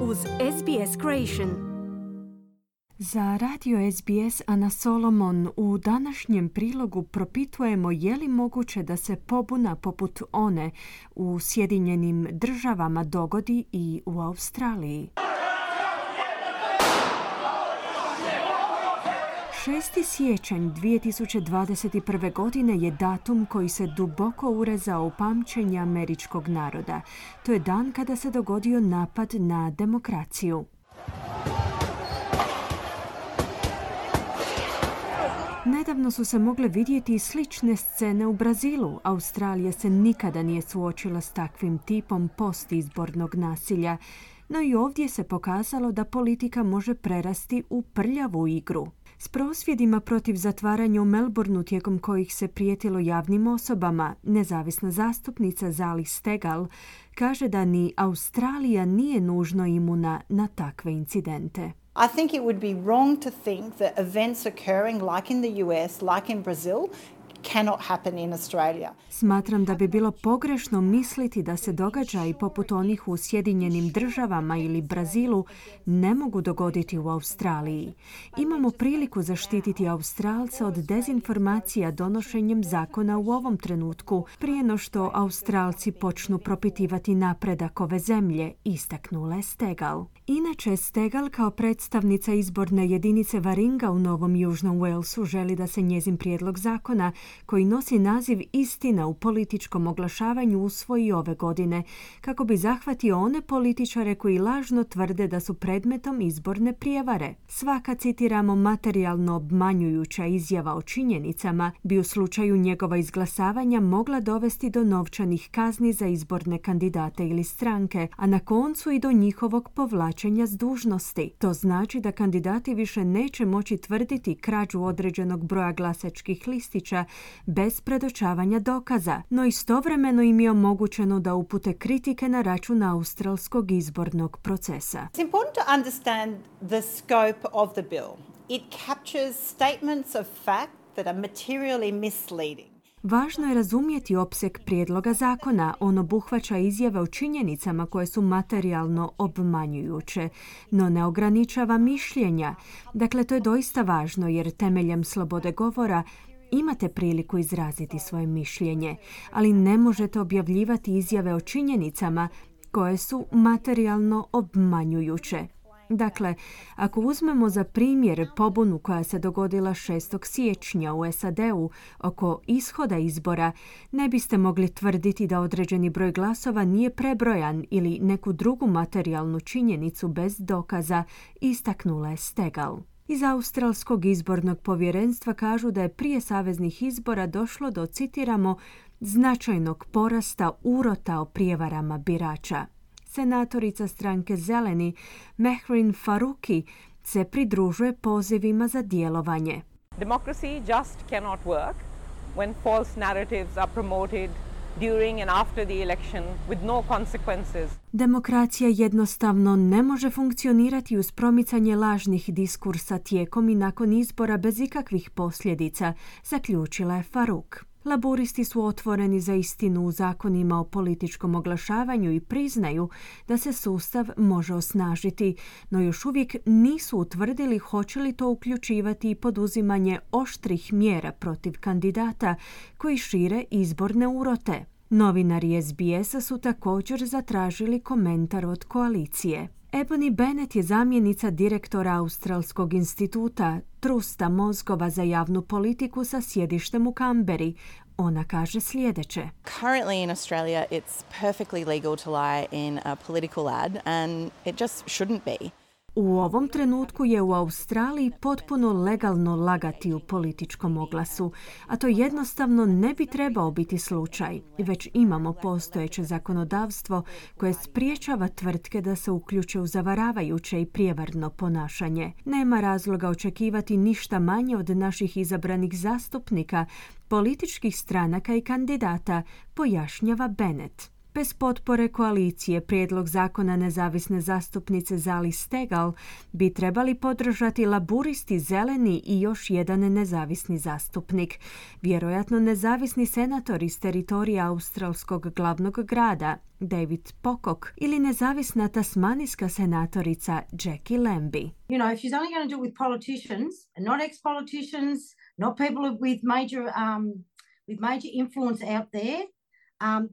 uz SBS Creation. Za radio SBS Ana Solomon u današnjem prilogu propitujemo je li moguće da se pobuna poput one u Sjedinjenim državama dogodi i u Australiji. 6. siječanj 2021. godine je datum koji se duboko urezao u pamćenje američkog naroda. To je dan kada se dogodio napad na demokraciju. Nedavno su se mogle vidjeti i slične scene u Brazilu. Australija se nikada nije suočila s takvim tipom postizbornog nasilja. No i ovdje se pokazalo da politika može prerasti u prljavu igru. S prosvjedima protiv zatvaranja u Melbourneu tijekom kojih se prijetilo javnim osobama, nezavisna zastupnica Zali Stegal kaže da ni Australija nije nužno imuna na takve incidente. I think it would be wrong to think that events occurring like in the US, like in Brazil, cannot happen in Australia. Smatram da bi bilo pogrešno misliti da se događaji poput onih u Sjedinjenim državama ili Brazilu ne mogu dogoditi u Australiji. Imamo priliku zaštititi Australce od dezinformacija donošenjem zakona u ovom trenutku prije no što Australci počnu propitivati napredak ove zemlje, istaknule Stegal. Inače, Stegal kao predstavnica izborne jedinice Varinga u Novom Južnom Walesu želi da se njezin prijedlog zakona koji nosi naziv Istina u političkom oglašavanju usvoji ove godine, kako bi zahvatio one političare koji lažno tvrde da su predmetom izborne prijevare. Svaka, citiramo, materijalno obmanjujuća izjava o činjenicama bi u slučaju njegova izglasavanja mogla dovesti do novčanih kazni za izborne kandidate ili stranke, a na koncu i do njihovog povlačenja s dužnosti. To znači da kandidati više neće moći tvrditi krađu određenog broja glasačkih listića bez predočavanja dokaza, no istovremeno im je omogućeno da upute kritike na račun australskog izbornog procesa. It's important to understand the scope of the bill. It captures statements of fact that are materially misleading. Važno je razumjeti opseg prijedloga zakona. On obuhvaća izjave o činjenicama koje su materijalno obmanjujuće, no ne ograničava mišljenja. Dakle, to je doista važno jer temeljem slobode govora Imate priliku izraziti svoje mišljenje, ali ne možete objavljivati izjave o činjenicama koje su materijalno obmanjujuće. Dakle, ako uzmemo za primjer pobunu koja se dogodila 6. siječnja u SAD-u oko ishoda izbora, ne biste mogli tvrditi da određeni broj glasova nije prebrojan ili neku drugu materijalnu činjenicu bez dokaza, istaknula je Stegal. Iz Australskog izbornog povjerenstva kažu da je prije saveznih izbora došlo do, citiramo, značajnog porasta urota o prijevarama birača. Senatorica stranke Zeleni Mehrin Faruki se pridružuje pozivima za djelovanje. Democracy just cannot work when false narratives are promoted during and after the election with no consequences. Demokracija jednostavno ne može funkcionirati uz promicanje lažnih diskursa tijekom i nakon izbora bez ikakvih posljedica, zaključila je Faruk. Laboristi su otvoreni za istinu u zakonima o političkom oglašavanju i priznaju da se sustav može osnažiti, no još uvijek nisu utvrdili hoće li to uključivati i poduzimanje oštrih mjera protiv kandidata koji šire izborne urote. Novinari SBS-a su također zatražili komentar od koalicije. Ebony Bennett je zamjenica direktora Australskog instituta Trusta mozgova za javnu politiku sa sjedištem u Kamberi. Ona kaže sljedeće. Currently in Australia it's perfectly legal to lie in a political ad and it just shouldn't be. U ovom trenutku je u Australiji potpuno legalno lagati u političkom oglasu, a to jednostavno ne bi trebao biti slučaj. Već imamo postojeće zakonodavstvo koje spriječava tvrtke da se uključe u zavaravajuće i prijevarno ponašanje. Nema razloga očekivati ništa manje od naših izabranih zastupnika, političkih stranaka i kandidata, pojašnjava Bennett. Bez potpore koalicije prijedlog zakona nezavisne zastupnice Zali Stegal bi trebali podržati laburisti zeleni i još jedan nezavisni zastupnik. Vjerojatno nezavisni senator iz teritorija australskog glavnog grada David Pocock ili nezavisna tasmanijska senatorica Jackie Lambie. You know, if she's only going to do it with politicians, not ex-politicians, not people with major um, with major influence out there, um.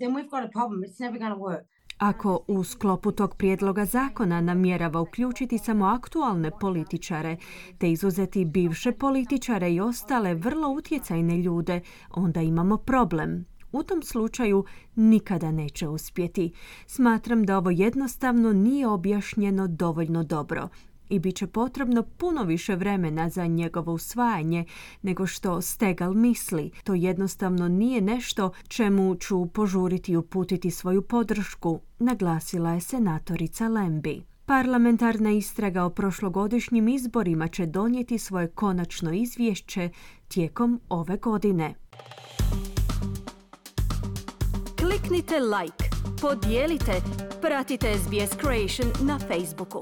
Ako u sklopu tog prijedloga zakona namjerava uključiti samo aktualne političare, te izuzeti bivše političare i ostale vrlo utjecajne ljude, onda imamo problem. U tom slučaju nikada neće uspjeti. Smatram da ovo jednostavno nije objašnjeno dovoljno dobro i bit će potrebno puno više vremena za njegovo usvajanje nego što Stegal misli. To jednostavno nije nešto čemu ću požuriti i uputiti svoju podršku, naglasila je senatorica Lembi. Parlamentarna istraga o prošlogodišnjim izborima će donijeti svoje konačno izvješće tijekom ove godine. Kliknite like, podijelite, pratite SBS Creation na Facebooku.